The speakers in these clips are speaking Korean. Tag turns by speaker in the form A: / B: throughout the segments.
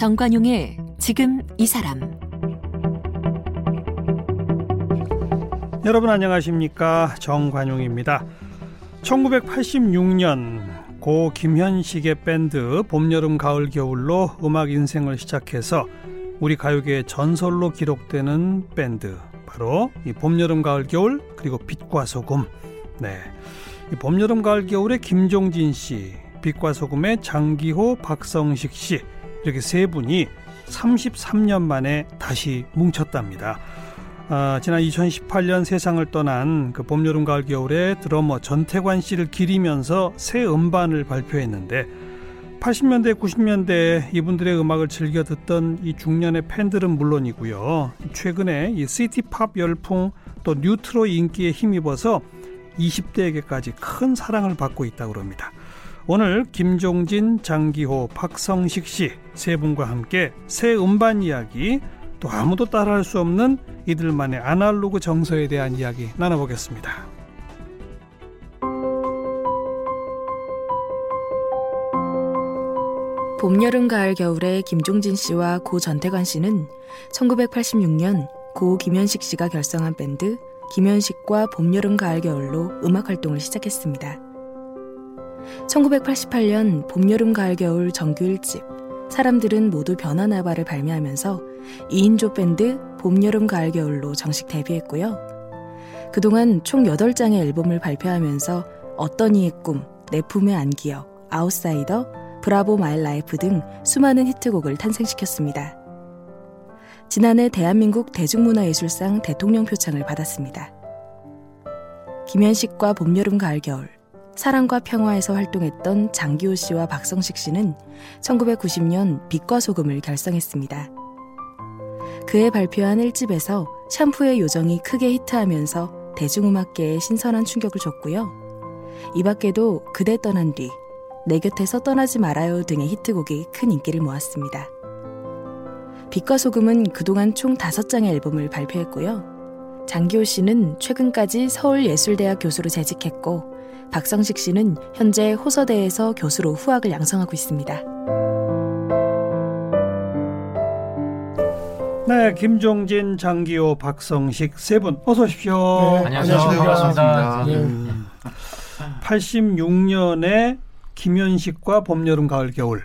A: 정관용의 지금 이 사람
B: 여러분 안녕하십니까 정관용입니다. 1986년 고 김현식의 밴드 봄, 여름, 가을, 겨울로 음악 인생을 시작해서 우리 가요계의 전설로 기록되는 밴드 바로 이 봄, 여름, 가을, 겨울 그리고 빛과 소금 네. 이 봄, 여름, 가을, 겨울의 김종진 씨, 빛과 소금의 장기호, 박성식 씨 이렇게 세 분이 33년 만에 다시 뭉쳤답니다. 아, 지난 2018년 세상을 떠난 그 봄, 여름, 가을, 겨울의 드러머 전태관 씨를 기리면서 새 음반을 발표했는데 80년대, 90년대 이분들의 음악을 즐겨 듣던 이 중년의 팬들은 물론이고요. 최근에 이 시티팝 열풍 또 뉴트로 인기에 힘입어서 20대에게까지 큰 사랑을 받고 있다고 합니다. 오늘 김종진, 장기호, 박성식 씨 세 분과 함께 새 음반 이야기 또 아무도 따라할 수 없는 이들만의 아날로그 정서에 대한 이야기 나눠보겠습니다.
C: 봄, 여름, 가을, 겨울의 김종진 씨와 고 전태관 씨는 1986년 고 김현식 씨가 결성한 밴드 김현식과 봄, 여름, 가을, 겨울로 음악 활동을 시작했습니다. 1988년 봄, 여름, 가을, 겨울 정규 1집 사람들은 모두 변하나봐를 발매하면서 2인조 밴드 봄, 여름, 가을, 겨울로 정식 데뷔했고요. 그동안 총 8장의 앨범을 발표하면서 어떤 이의 꿈, 내 품에 안기어, 아웃사이더, Bravo My Life 등 수많은 히트곡을 탄생시켰습니다. 지난해 대한민국 대중문화예술상 대통령 표창을 받았습니다. 김현식과 봄, 여름, 가을, 겨울, 사랑과 평화에서 활동했던 장기호 씨와 박성식 씨는 1990년 빛과 소금을 결성했습니다. 그해 발표한 1집에서 샴푸의 요정이 크게 히트하면서 대중음악계에 신선한 충격을 줬고요. 이 밖에도 그대 떠난 뒤, 내 곁에서 떠나지 말아요 등의 히트곡이 큰 인기를 모았습니다. 빛과 소금은 그동안 총 5장의 앨범을 발표했고요. 장기호 씨는 최근까지 서울예술대학 교수로 재직했고, 박성식 씨는 현재 호서대에서 교수로 후학을 양성하고 있습니다.
B: 네, 김종진, 장기호, 박성식 세 분 어서 오십시오.
D: 네, 안녕하세요. 반갑습니다.
B: 네. 86년에 김현식과 봄, 여름, 가을, 겨울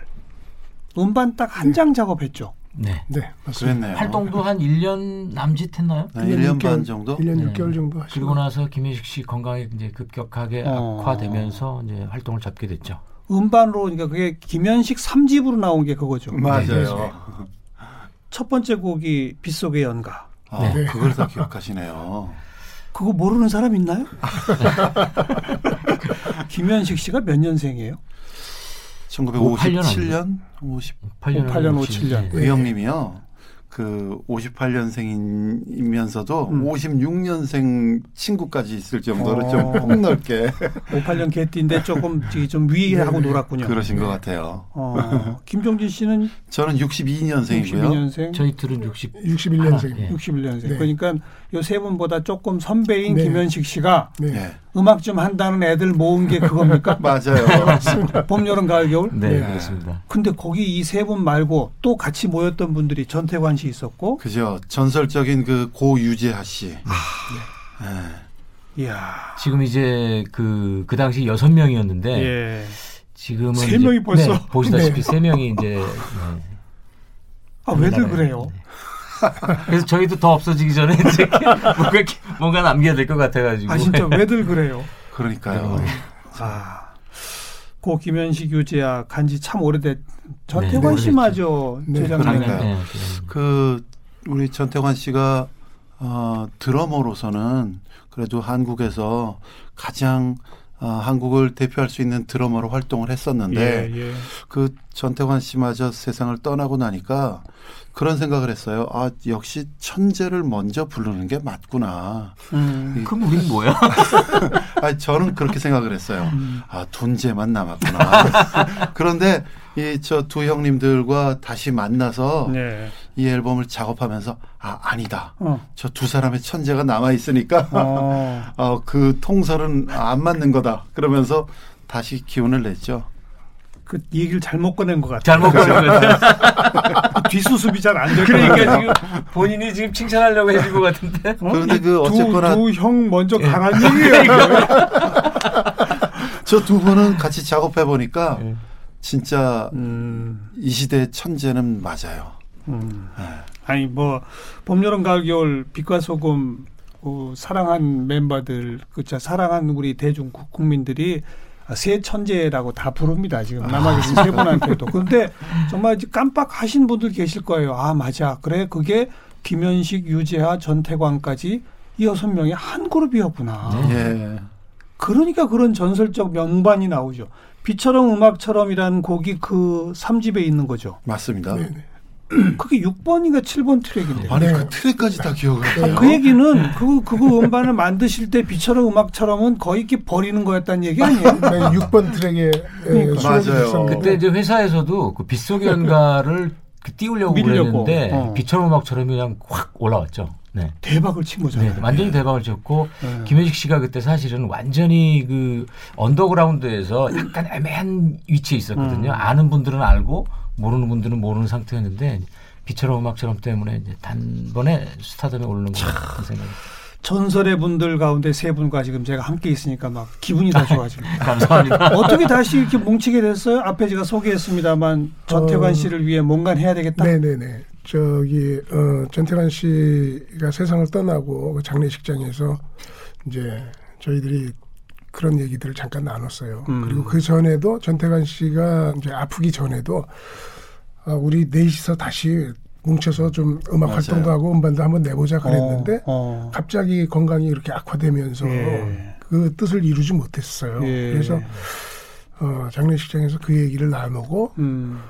B: 음반 딱 한 장 작업했죠.
D: 네.
E: 네, 맞습니다.
F: 그랬네요.
D: 활동도 한 1년 남짓 했나요?
F: 네, 1년 반 정도?
E: 1년
D: 네.
E: 6개월 정도 하시고.
D: 그리고 나서 김현식 씨 건강이 이제 급격하게
B: 어.
D: 악화되면서 이제 활동을 잡게 됐죠.
B: 음반으로 그러니까 그게 김현식 3집으로 나온 게 그거죠.
F: 맞아요.
B: 첫 번째 곡이 빗속의 연가.
F: 아,
D: 네.
F: 그걸 다 기억하시네요.
B: 그거 모르는 사람 있나요? 김현식 씨가 몇 년생이에요?
F: 1957년? 50,
D: 8년,
B: 58년, 57년.
F: 그 형님이요. 그 58년생이면서도
B: 음.
F: 56년생 친구까지 있을 정도로
B: 어.
F: 좀 폭넓게
B: 58년 개띠인데 조금 좀 위하고 놀았군요.
F: 그러신 것 같아요.
B: 어, 김종진 씨는
F: 저는 62년생이고요.
B: 62년생,
D: 저희들은 60
E: 61년생.
D: 예.
B: 61년생.
E: 네.
B: 그러니까 요 세 분보다 조금 선배인
E: 네.
B: 김현식 씨가
E: 네.
F: 네.
B: 음악 좀 한다는 애들 모은 게 그겁니까?
F: 맞아요.
B: 봄, 여름, 가을, 겨울?
D: 네,
E: 네.
D: 그렇습니다.
B: 근데 거기 이 세 분 말고 또 같이 모였던 분들이 전태관 씨 있었고,
F: 그죠. 전설적인 그 고유재하 씨.
B: 아.
F: 네.
B: 이야.
D: 지금 이제 그, 그 당시 여섯 명이었는데
B: 예.
D: 지금은
B: 세 명이 벌써?
D: 네, 보시다시피
E: 네.
D: 세 명이 이제 네.
B: 아, 왜들. 그래요?
D: 네. 그래서 저희도 더 없어지기 전에 이제 뭔가, 뭔가 남겨야 될 것 같아가지고.
B: 아, 진짜 왜들 그래요?
F: 그러니까요.
D: 네.
B: 아. 고 김현식 유재야 간지 참 오래됐. 전태관
D: 네.
B: 씨마저
E: 네,
B: 재작년에.
F: 그러니까요.
D: 네,
F: 그 우리 전태관 씨가 어, 드러머로서는 그래도 한국에서 가장 어, 한국을 대표할 수 있는 드러머로 활동을 했었는데
B: 예, 예.
F: 그 전태관 씨마저 세상을 떠나고 나니까 그런 생각을 했어요. 아 역시 천재를 먼저 부르는 게 맞구나.
B: 음.
D: 그럼 우린 뭐야?
F: 아 저는 그렇게 생각을 했어요.
B: 음.
F: 아 돈재만 남았구나. 그런데 이 저 두 형님들과 다시 만나서
B: 네.
F: 이 앨범을 작업하면서 아 아니다.
B: 어.
F: 저두 사람의 천재가 남아 있으니까
B: 어.
F: 어, 그 통설은 안 맞는 거다. 그러면서 다시 기운을 냈죠.
B: 그 얘기를 잘못 꺼낸 것 같아요.
D: 잘못 보는 거예요.
B: 뒷수습이 잘 안 될것
D: 그러니까
B: 같아요.
D: 지금 본인이 지금 칭찬하려고 해준 것 같은데.
B: 어?
F: 그런데 그 어쨌거나
B: 두 형 먼저
D: 예.
B: 가란 얘기예요.
F: 저 두 분은 같이 작업해 보니까
D: 예.
F: 진짜
B: 음,
F: 이 시대의 천재는 맞아요.
B: 음.
F: 네.
B: 아니 뭐 봄, 여름, 가을, 겨울 빛과 소금 그 사랑한 멤버들 그자 사랑한 우리 대중 국- 국민들이 새 천재라고 다 부릅니다 지금 남아 계신 세 분한테도 그런데 정말 깜빡하신 분들 계실 거예요 아 맞아 그래 그게 김현식 유재하 전태광까지 이 여섯 명의 한 그룹이었구나
D: 네.
F: 예.
B: 그러니까 그런 전설적 명반이 나오죠 비처럼 음악처럼이라는 곡이 그 3집에 있는 거죠
F: 맞습니다.
E: 네네.
B: 그게 6번인가 7번 트랙인데
F: 아니
E: 네.
F: 그 트랙까지 다 기억을 해요.
B: 그 얘기는 그 그거 음반을 만드실 때 비처럼 음악처럼은 거의 이렇게 버리는 거였다는 얘기 아니에요?
E: 네, 6번 트랙에
B: 그러니까.
F: 맞아요.
D: 그때 이제 회사에서도 그 빗속의 연가를 그 띄우려고
B: 밀려고.
D: 그랬는데
B: 어.
D: 비처럼 음악처럼 그냥 확 올라왔죠. 네.
B: 대박을 친
D: 네,
B: 거잖아요.
D: 완전히 대박을 쳤고
B: 네.
D: 김현식 씨가 그때 사실은 완전히 그 언더그라운드에서 약간 애매한 위치에 있었거든요.
B: 음.
D: 아는 분들은 알고 모르는 분들은 모르는 상태였는데 비처럼 음악처럼 때문에 이제 단번에 스타덤에 오르는 것 같은 생각이
B: 전설의 분들 가운데 세 분과 지금 제가 함께 있으니까 막 기분이 더 좋아집니다.
D: 감사합니다.
B: 어떻게 다시 이렇게 뭉치게 됐어요? 앞에 제가 소개했습니다만 전태관
E: 어.
B: 씨를 위해 뭔가 해야 되겠다.
E: 네네네. 저기 어, 전태관 씨가 세상을 떠나고 그 장례식장에서 이제 저희들이 그런 얘기들을 잠깐 나눴어요.
B: 음.
E: 그리고 그 전에도 전태관 씨가 이제 아프기 전에도 아, 우리 넷이서 다시 뭉쳐서 좀 음악
F: 맞아요.
E: 활동도 하고 음반도 한번 내보자 그랬는데
B: 어, 어.
E: 갑자기 건강이 이렇게 악화되면서
B: 예.
E: 그 뜻을 이루지 못했어요.
B: 예.
E: 그래서 어, 장례식장에서 그 얘기를 나누고
B: 음,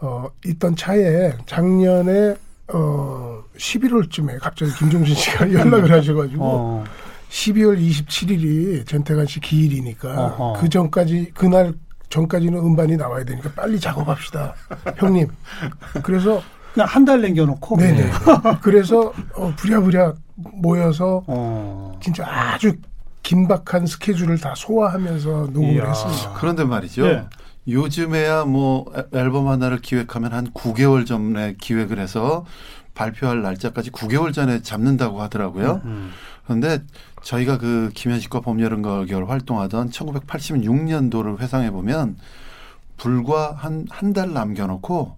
E: 어, 있던 차에 작년에 어, 11월쯤에 갑자기 김종신 씨가 연락을 하셔가지고
B: 어,
E: 12월 27일이 전태관 씨 기일이니까
B: 어허.
E: 그 전까지 그날 전까지는 음반이 나와야 되니까 빨리 작업합시다, 형님. 그래서
B: 그냥 한 달 남겨놓고.
E: 네네. 그래서 어, 부랴부랴 모여서
B: 어.
E: 진짜 아주 긴박한 스케줄을 다 소화하면서 녹음을
B: 이야.
E: 했습니다.
F: 그런데 말이죠.
B: 네.
F: 요즘에야 뭐 앨- 앨범 하나를 기획하면 한 9개월 전에 기획을 해서 발표할 날짜까지 9개월 전에 잡는다고 하더라고요.
B: 음.
F: 그런데 저희가 그 김현식과 봄, 여름, 가을, 겨울 활동하던 1986년도를 회상해 보면 불과 한 한 달 남겨놓고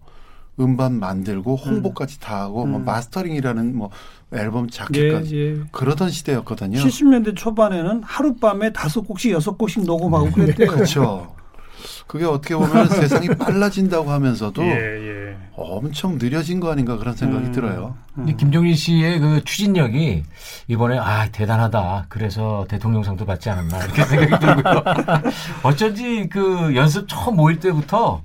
F: 음반 만들고 홍보까지 다 하고 뭐
B: 음.
F: 마스터링이라는 뭐 앨범
B: 예,
F: 자켓까지
B: 예.
F: 그러던 시대였거든요.
B: 70년대 초반에는 하룻밤에 다섯 곡씩 여섯 곡씩 녹음하고 그랬대요.
F: 그렇죠. 그게 어떻게 보면 세상이 빨라진다고 하면서도
B: 예, 예.
F: 엄청 느려진 거 아닌가 그런 생각이
B: 음.
F: 들어요.
D: 근데 김종인 씨의 그 추진력이 이번에 아 대단하다. 그래서 대통령상도 받지 않았나 이렇게 생각이 들고요. 어쩐지 그 연습 처음 모일 때부터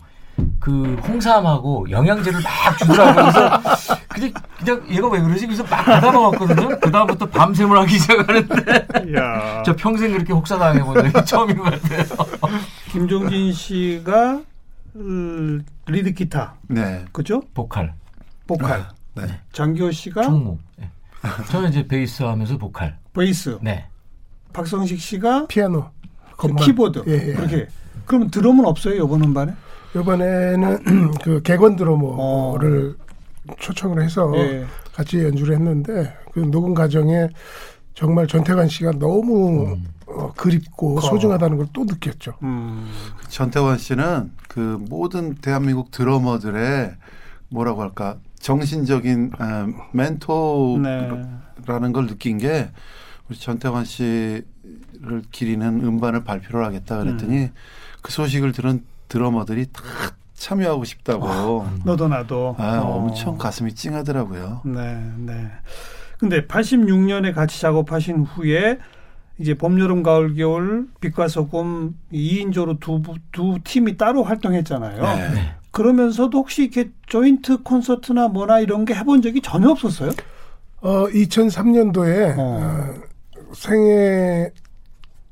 D: 그 홍삼하고 영양제를 막 주더라고요. 그래서 그냥, 그냥 얘가 왜 그러지? 그래서 막 받아 먹었거든요. 그 다음부터 밤샘을 하기 시작하는데
B: 야.
D: 저 평생 그렇게 혹사당해 본 적이 처음인 것 같아요.
B: 김종진 씨가 음, 리드 기타,
F: 네.
B: 그죠?
D: 보컬,
B: 보컬.
F: 네.
B: 장기호 씨가
D: 총무. 네. 저는 이제 베이스 하면서 보컬.
B: 베이스,
D: 네.
B: 박성식 씨가
E: 피아노, 건반.
B: 키보드.
E: 예, 예.
B: 이렇게. 그러면 드럼은 없어요 이번 음반에?
E: 이번에는 그 객원 드러머를 초청을 해서
B: 예.
E: 같이 연주를 했는데 그 녹음 과정에 정말 전태관 씨가 너무 어, 그립고 소중하다는 걸 또 느꼈죠.
B: 음.
F: 전태원 씨는 그 모든 대한민국 드러머들의 뭐라고 할까 정신적인 어, 멘토라는
B: 네.
F: 걸 느낀 게 우리 전태원 씨를 기리는 음반을 발표를 하겠다 그랬더니
B: 음.
F: 그 소식을 들은 드러머들이 다 참여하고 싶다고
B: 너도 나도.
F: 아,
B: 어.
F: 엄청 가슴이 찡하더라고요.
B: 네, 네. 근데 86년에 같이 작업하신 후에 이제 봄, 여름, 가을, 겨울 빛과 소금 2인조로 두, 두 팀이 따로 활동했잖아요.
F: 네.
B: 그러면서도 혹시 이렇게 조인트 콘서트나 뭐나 이런 게 해본 적이 전혀 없었어요?
E: 어, 2003년도에
B: 어.
E: 생애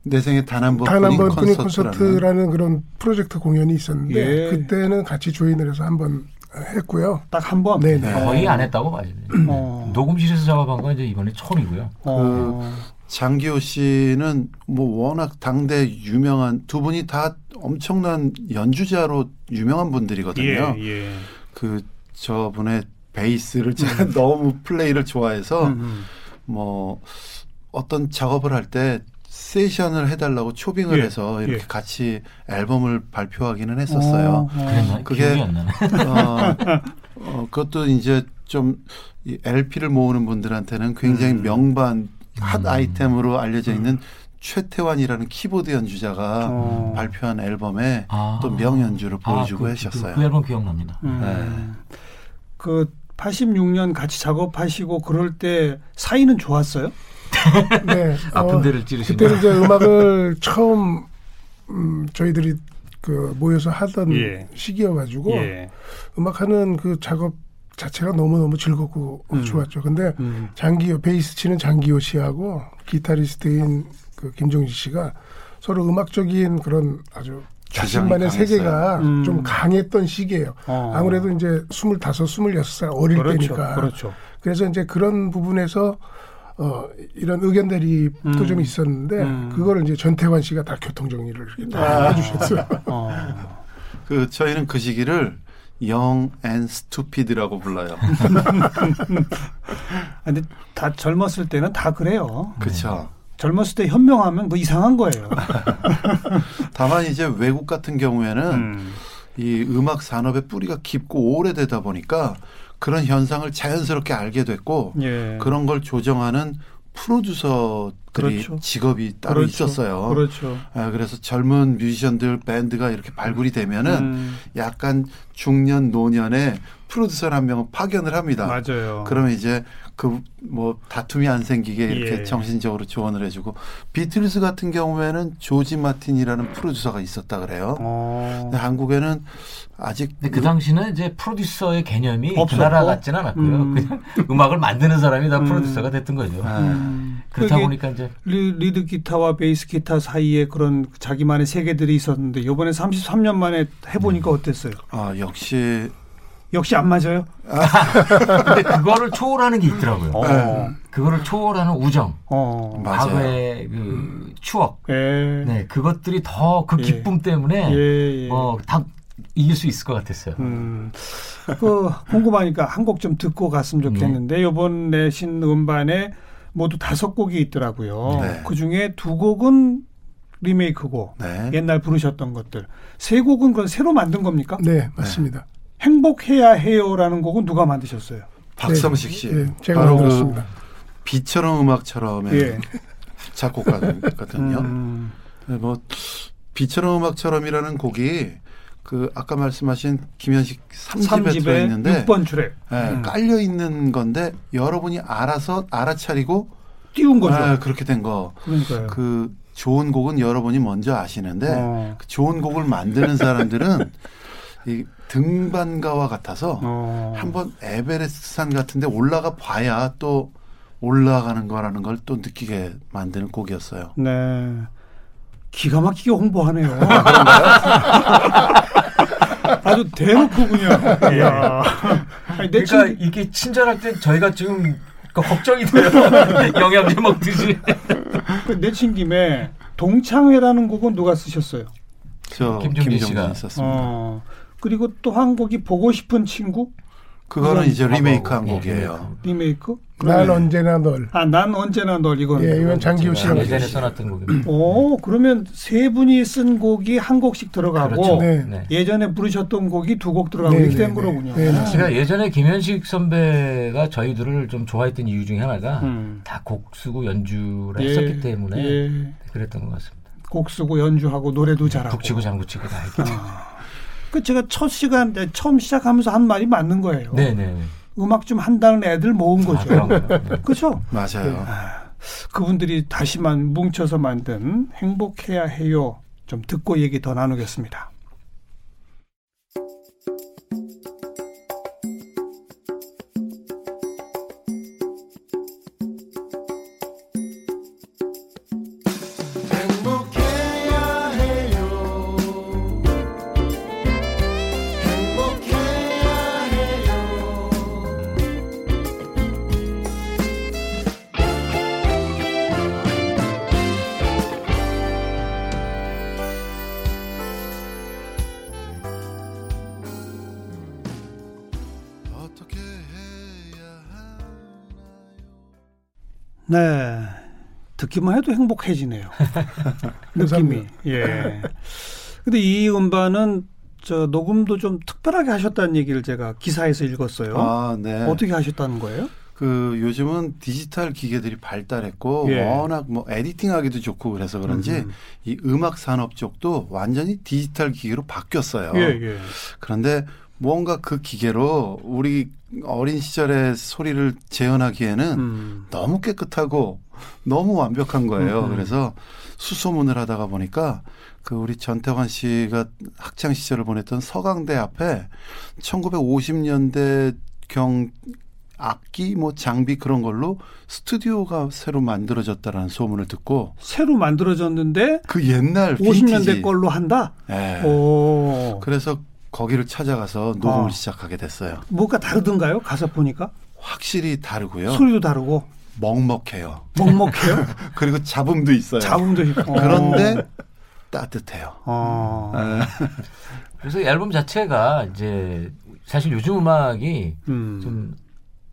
F: 내 생에
E: 단한단한
F: 번뿐인
E: 번뿐인
F: 콘서트라는
E: 콘서트라는 그런 프로젝트 공연이 있었는데
B: 예.
E: 그때는 같이 조인을 해서 한번 했고요.
B: 딱 한 번.
E: 네네.
F: 네.
D: 거의 안 했다고 봐야죠.
B: 어.
D: 녹음실에서 작업한 건 이제 이번에 처음이고요.
B: 어.
F: 장기호 씨는 뭐 워낙 당대 유명한 두 분이 다 엄청난 연주자로 유명한 분들이거든요.
B: 예, 예.
F: 그 저분의 베이스를 제가 너무 플레이를 좋아해서
B: 음,
F: 뭐 어떤 작업을 할 때 세션을 해달라고 초빙을
B: 예,
F: 해서 이렇게
B: 예.
F: 같이 앨범을 발표하기는
B: 음.
F: 했었어요.
B: 어, 어.
D: 그랬나?
F: 그게-. 어, 어, 그것도 이제 좀 이 LP를 모으는 분들한테는 굉장히
B: 음.
F: 명반 핫
D: 음.
F: 아이템으로 알려져 있는 최태환이라는 키보드 연주자가
B: 어.
F: 발표한 앨범에
D: 아.
F: 또 명연주를
D: 아,
F: 보여주고
D: 그,
F: 하셨어요.
D: 그, 그 앨범 기억납니다.
B: 음. 그 86년 같이 작업하시고 그럴 때 사이는 좋았어요?
E: 네.
D: 아픈
E: 어,
D: 데를 찌르신
E: 그때는
D: 거예요.
E: 이제 음악을 처음 음, 저희들이 그 모여서 하던
B: 예.
E: 시기여가지고
B: 예.
E: 음악하는 그 작업 자체가 너무 너무 즐겁고
B: 음.
E: 좋았죠. 근데
B: 음.
E: 장기호 베이스 치는 장기호 씨하고 기타리스트인 그 김종진 씨가 서로 음악적인 그런 아주 자신만의. 세계가
B: 음.
E: 좀 강했던 시기예요.
B: 어.
E: 아무래도 이제 스물다섯, 스물여섯 살 어릴
B: 그렇죠.
E: 때니까.
B: 그렇죠.
E: 그래서 이제 그런 부분에서 어 이런 의견 대립도
B: 음.
E: 좀 있었는데
B: 음.
E: 그거를 이제 전태관 씨가 다 교통 정리를 이렇게 다
B: 아.
E: 해주셨어요.
B: 어.
F: 그 저희는 그 시기를 young and stupid라고 불러요.
B: 아, 근데 다 젊었을 때는 다 그래요.
F: 그렇죠.
B: 젊었을 때 현명하면 뭐 이상한 거예요.
F: 다만 이제 외국 같은 경우에는
B: 음.
F: 이 음악 산업의 뿌리가 깊고 오래되다 보니까 그런 현상을 자연스럽게 알게 됐고
B: 예.
F: 그런 걸 조정하는 프로듀서들이
B: 그렇죠.
F: 직업이 따로
B: 그렇죠.
F: 있었어요.
B: 그렇죠.
F: 아, 그래서 젊은 뮤지션들 밴드가 이렇게 발굴이 되면은
B: 음,
F: 약간 중년 노년에 프로듀서 한 명을 파견을 합니다.
B: 맞아요.
F: 그러면 이제 그 뭐 다툼이 안 생기게 이렇게
B: 예.
F: 정신적으로 조언을 해주고 비틀스 같은 경우에는 조지 마틴이라는 프로듀서가 있었다 그래요.
B: 어.
F: 근데 한국에는 아직
D: 근데 그 당시는 이제 프로듀서의 개념이
B: 없었고?
D: 그 나라 같지는 않았고요.
B: 음.
D: 그냥 음악을 만드는 사람이 다
B: 음.
D: 프로듀서가 됐던 거죠.
F: 아,
B: 음.
D: 그렇다 보니까 이제
B: 리, 리드 기타와 베이스 기타 사이에 그런 자기만의 세계들이 있었는데 이번에 33년 만에 해보니까
D: 음.
B: 어땠어요?
F: 아, 역시
B: 역시 안 맞아요?
D: 근데 그거를 초월하는 게 있더라고요.
B: 어.
D: 그거를 초월하는 우정,
B: 어.
F: 맞아요.
D: 과거의 그 추억,
B: 예.
D: 네 그것들이 더그
B: 예.
D: 기쁨 때문에
B: 예, 예.
D: 어다 이길 수 있을 것 같았어요.
B: 음, 그 궁금하니까 한 곡 좀 듣고 갔으면 좋겠는데 이번 내신 음반에 모두 다섯 곡이 있더라고요.
F: 네.
B: 그 중에 두 곡은 리메이크고
F: 네.
B: 옛날 부르셨던 것들. 세 곡은 그건 새로 만든 겁니까?
E: 네, 맞습니다.
B: 행복해야 해요라는 곡은 누가 만드셨어요?
F: 박성식 씨.
E: 예, 제가
F: 바로 그
E: 만들었습니다.
F: 비처럼 음악처럼의
B: 예.
F: 작곡가거든요.
B: 음,
F: 네, 뭐 비처럼 음악처럼이라는 곡이 그 아까 말씀하신 김현식 3집에
B: 3집에
F: 들어있는데
B: 6번 트랙
F: 예,
B: 음.
F: 깔려 있는 건데 여러분이 알아서 알아차리고
B: 띄운 거죠.
F: 아, 그렇게 된 거.
B: 그러니까요.
F: 그 좋은 곡은 여러분이 먼저 아시는데
B: 어.
F: 그 좋은 곡을 만드는 사람들은 이 등반가와 같아서
B: 어.
F: 한번 에베레스트 산 같은데 올라가 봐야 또 올라가는 거라는 걸 또 느끼게 만드는 곡이었어요.
B: 네. 기가 막히게 홍보하네요. 아주 대놓고 그냥. 이야. 아니, 내
D: 그러니까
B: 친,
D: 이게 친절할 때 저희가 지금 그 걱정이 돼요. 영양제 먹듯이.
B: 그 내친 김에 동창회라는 곡은 누가 쓰셨어요?
F: 저
D: 김종진 씨가.
F: 있었습니다.
B: 어. 그리고 또 한 곡이 보고 싶은 친구
F: 그거는 이제 리메이크한
D: 예,
F: 곡이에요.
B: 리메이크.
E: 난 언제나 널.
B: 아, 난 언제나 널 이건.
E: 예, 이건 장기호 씨가
D: 예전에. 써놨던 곡입니다.
B: 오, 그러면 세 분이 쓴 곡이 한 곡씩 들어가고
D: 그렇죠.
E: 네.
D: 네.
B: 예전에 부르셨던 곡이 두 곡 들어가고
E: 네,
B: 이렇게 된
E: 네,
B: 거로군요.
E: 네, 네.
D: 제가 예전에 김현식 선배가 저희들을 좀 좋아했던 이유 중에 하나가
B: 음.
D: 다곡 쓰고 연주를
B: 예,
D: 했었기 때문에
B: 예.
D: 그랬던 것 같습니다.
B: 곡 쓰고 연주하고 노래도 잘하고.
D: 북치고 장구치고 다 했죠.
B: 그 제가 첫 시간 때 처음 시작하면서 한 말이 맞는 거예요.
D: 네 네.
B: 음악 좀 한다는 애들 모은
D: 아,
B: 거죠.
D: 네.
B: 그렇죠.
F: 맞아요.
B: 그분들이 다시만 뭉쳐서 만든 행복해야 해요. 좀 듣고 얘기 더 나누겠습니다. 듣기만 해도 행복해지네요. 느낌이. 예. 근데 이 음반은 저 녹음도 좀 특별하게 하셨다는 얘기를 제가 기사에서 읽었어요.
F: 아, 네.
B: 어떻게 하셨다는 거예요?
F: 그 요즘은 디지털 기계들이 발달했고
B: 예.
F: 워낙 뭐 에디팅하기도 좋고 그래서 그런지
B: 음.
F: 이 음악 산업 쪽도 완전히 디지털 기계로 바뀌었어요.
B: 예, 예.
F: 그런데 뭔가 그 기계로 우리 어린 시절의 소리를 재현하기에는
B: 음.
F: 너무 깨끗하고 너무 완벽한 거예요.
B: 음.
F: 그래서 수소문을 하다가 보니까 그 우리 전태환 씨가 학창 시절을 보냈던 서강대 앞에 1950년대 경 악기 뭐 장비 그런 걸로 스튜디오가 새로 만들어졌다라는 소문을 듣고
B: 새로 만들어졌는데
F: 그 옛날
B: 50년대
F: 빈티지.
B: 걸로 한다?
F: 예.
B: 오.
F: 그래서 거기를 찾아가서 녹음을
B: 어.
F: 시작하게 됐어요.
B: 뭐가 다르던가요? 가사 보니까?
F: 확실히 다르고요.
B: 소리도 다르고
F: 먹먹해요.
B: 먹먹해요.
F: 그리고 잡음도 있어요.
B: 자음도 있고.
F: 그런데 따뜻해요.
B: 어.
F: 예.
D: 그래서 이 앨범 자체가 이제 사실 요즘 음악이
B: 음.
D: 좀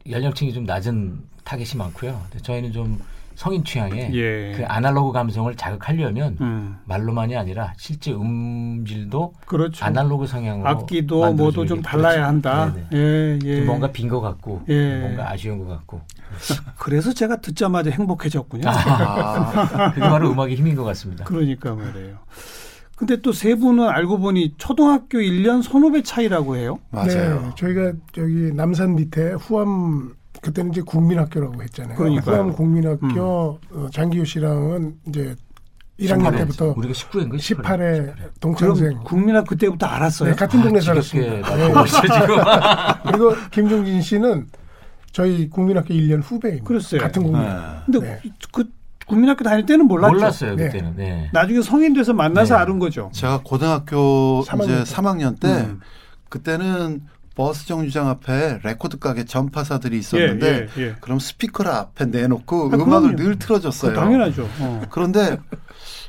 D: 연령층이 좀 낮은 타겟이 많고요. 저희는 좀 성인 취향에
B: 예.
D: 그 아날로그 감성을 자극하려면
B: 음.
D: 말로만이 아니라 실제 음질도
B: 그렇죠.
D: 아날로그 성향으로
B: 악기도 뭐도
D: 좀게
B: 달라야
D: 그렇죠.
B: 한다. 예,
D: 좀
B: 예.
D: 뭔가 빈 것 같고
B: 예.
D: 뭔가 아쉬운 것 같고
B: 그래서 제가 듣자마자 행복해졌군요.
F: 아,
D: 그게 바로 음악의 힘인 것 같습니다.
B: 그러니까 말이에요. 근데 또 세 분은 알고 보니 초등학교 1년 선후배 차이라고 해요.
F: 맞아요.
E: 네, 저희가 저기 남산 밑에 후암 그때는 이제 국민학교라고 했잖아요.
B: 그러니까요.
E: 후암 국민학교 어, 장기호 씨랑은 이제 1학년
D: 18회.
E: 때부터
D: 우리가 19회인가
E: 18회 동창생
B: 그럼 국민학 그때부터 알았어요.
E: 네, 같은 동네
D: 지겹게
E: 살았습니다.
D: 지금.
E: 그리고 김종진 씨는 저희 국민학교 1년 후배입니다.
B: 그랬어요.
E: 같은 국민.
F: 네.
B: 근데
E: 네.
B: 그 국민학교 다닐 때는 몰랐죠.
D: 몰랐어요
E: 네.
D: 그때는. 네.
B: 나중에 성인 돼서 만나서
D: 네.
B: 아는 거죠.
F: 제가 고등학교
E: 삼학년
F: 이제
E: 때.
F: 3학년 때
B: 음.
F: 그때는 버스 정류장 앞에 레코드 가게 전파사들이 있었는데
B: 예, 예.
F: 그럼 스피커를 앞에 내놓고
B: 아,
F: 음악을
B: 그럼요.
F: 늘 틀어줬어요.
B: 당연하죠. 어.
F: 그런데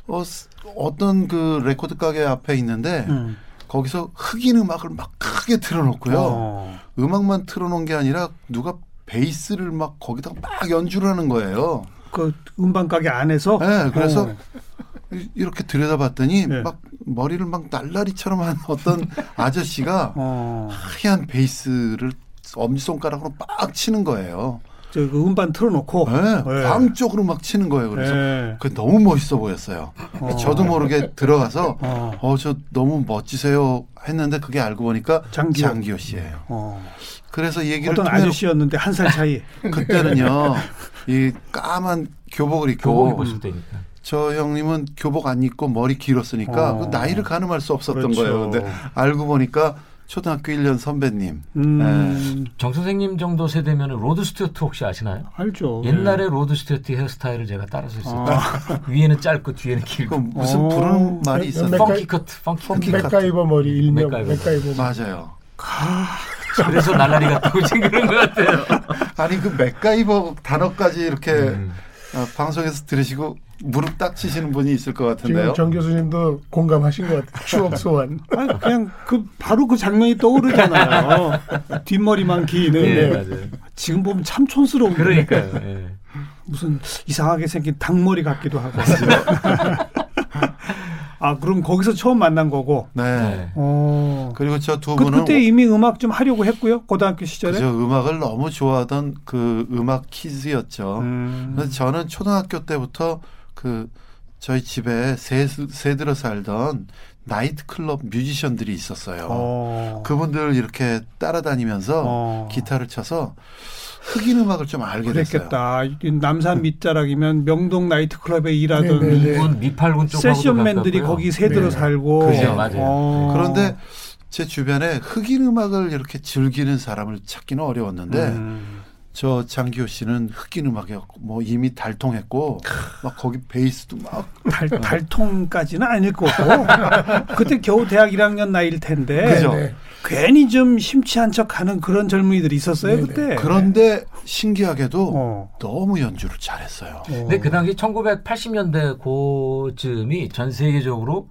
F: 어, 스- 어떤 그 레코드 가게 앞에 있는데
B: 음.
F: 거기서 흑인 음악을 막 크게 틀어놓고요.
B: 어.
F: 음악만 틀어놓은 게 아니라 누가 베이스를 막 거기다 막 연주를 하는 거예요.
B: 그 음반 가게 안에서.
F: 네, 그래서
B: 어.
F: 이- 이렇게 들여다봤더니
B: 네.
F: 막 머리를 막 날라리처럼 한 어떤 아저씨가
B: 어.
F: 하얀 베이스를 엄지손가락으로 막 치는 거예요.
B: 저그 음반 틀어놓고.
F: 네,
B: 네.
F: 광적으로 막 치는 거예요. 그래서
B: 네.
F: 그게 너무 멋있어 보였어요.
B: 어.
F: 저도 모르게 들어가서
B: 어.
F: 어, 저 너무 멋지세요 했는데 그게 알고 보니까
B: 장기호.
F: 장기호 씨예요.
B: 어.
F: 그래서 이 얘기를
B: 어떤
F: 통해
B: 아저씨였는데 한 살 차이.
F: 그때는요. 이 까만 교복을
D: 교복
F: 입고
D: 입었을 때니까.
F: 저 형님은 교복 안 입고 머리 길었으니까
B: 어.
F: 그 나이를 가늠할 수 없었던
B: 그렇죠.
F: 거예요. 근데 알고 보니까 초등학교 1년 선배님.
B: 음.
D: 정 선생님 정도 세대면 로드 스튜어트 혹시 아시나요?
B: 알죠.
D: 옛날에 로드 스튜어트 헤어스타일을 제가 따라서 했어요.
B: 아.
D: 위에는 짧고 뒤에는
F: 그
D: 길고.
F: 무슨
B: 어.
F: 부르는 말이
E: 몇
D: funky cut, funky cut.
E: 맥가이버 머리 일명
D: 맥가이버.
E: 맥가이버.
F: 맞아요.
D: 그래서 날라리 같다고 그런 것 같아요.
F: 아니 그 맥가이버 단어까지 이렇게
D: 음.
F: 어, 방송에서 들으시고 무릎 딱 치시는 분이 있을 것
E: 지금
F: 같은데요.
E: 정 교수님도 공감하신 것 같아요. 추억 소환.
B: 아니, 그냥 그 바로 그 장면이 떠오르잖아요. 뒷머리만 긴.
D: 네,
B: 네.
D: 맞아요.
B: 지금 보면 참 촌스러운.
D: 그러니까요. 예.
B: 무슨 이상하게 생긴 닭머리 같기도 하고. 아 그럼 거기서 처음 만난 거고.
F: 네.
D: 네.
B: 어.
F: 그리고 저두
B: 그,
F: 분은
B: 그때 이미 음악 좀 하려고 했고요. 고등학교 시절에.
F: 그저 음악을 너무 좋아하던 그 음악 키즈였죠.
B: 음.
F: 그래서 저는 초등학교 때부터 그 저희 집에 새, 새 들어 살던 나이트 클럽 뮤지션들이 있었어요.
B: 어.
F: 그분들 이렇게 따라다니면서
B: 어.
F: 기타를 쳐서 흑인 음악을 좀 알게 됐어요.
B: 그랬겠다. 이 남산 밑자락이면 명동 나이트클럽에 일하던
E: 네, 네, 네.
D: 미군 미팔군 쪽하고
B: 세션맨들이 거기 새들어
E: 네.
B: 살고.
D: 그죠, 맞아요.
B: 어.
F: 그런데 제 주변에 흑인 음악을 이렇게 즐기는 사람을 찾기는 어려웠는데
B: 음.
F: 저 장기호 씨는 흑인 음악에 뭐 이미 달통했고 막 거기 베이스도 막
B: 달, 달통까지는 아닐 거고 그때 겨우 대학 1학년 나이일 텐데
F: 그죠.
E: 네.
B: 괜히 좀 심취한 척하는 그런 젊은이들이 있었어요
E: 네네.
B: 그때.
F: 그런데 신기하게도
B: 어.
F: 너무 연주를 잘했어요.
D: 근데 그 당시 1980년대 그쯤이 전 세계적으로